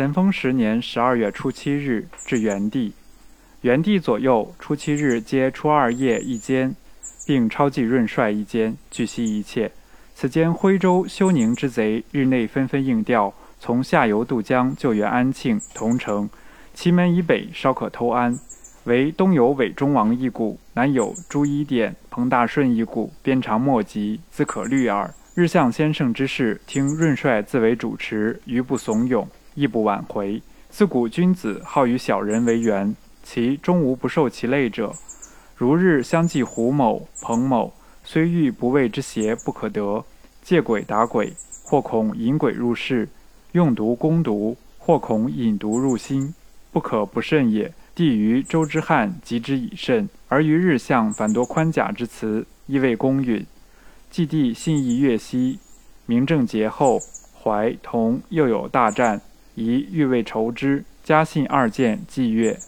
咸丰十年十二月初七日至元帝，元帝左右初七日皆初二夜一间，并超记润帅一间，据悉一切。此间徽州休宁之贼日内纷纷应调，从下游渡江救援安庆、桐城。祁门以北稍可偷安，为东有韦忠王一股，南有朱一典、彭大顺一股，鞭长莫及，自可虑耳。日向先生之事，听润帅自为主持，余不怂恿。亦不挽回。自古君子好与小人为缘，其终无不受其累者。如日相继胡某、彭某，虽欲不畏之邪不可得，借鬼打鬼，或恐引鬼入室；用毒攻毒，或恐引毒入心，不可不慎也。帝于周之汉及之以甚，而于日相反多宽假之辞，亦未公允。既帝信义越西，明正节后，怀同又有大战。宜欲为筹之，嘉信二件祭月。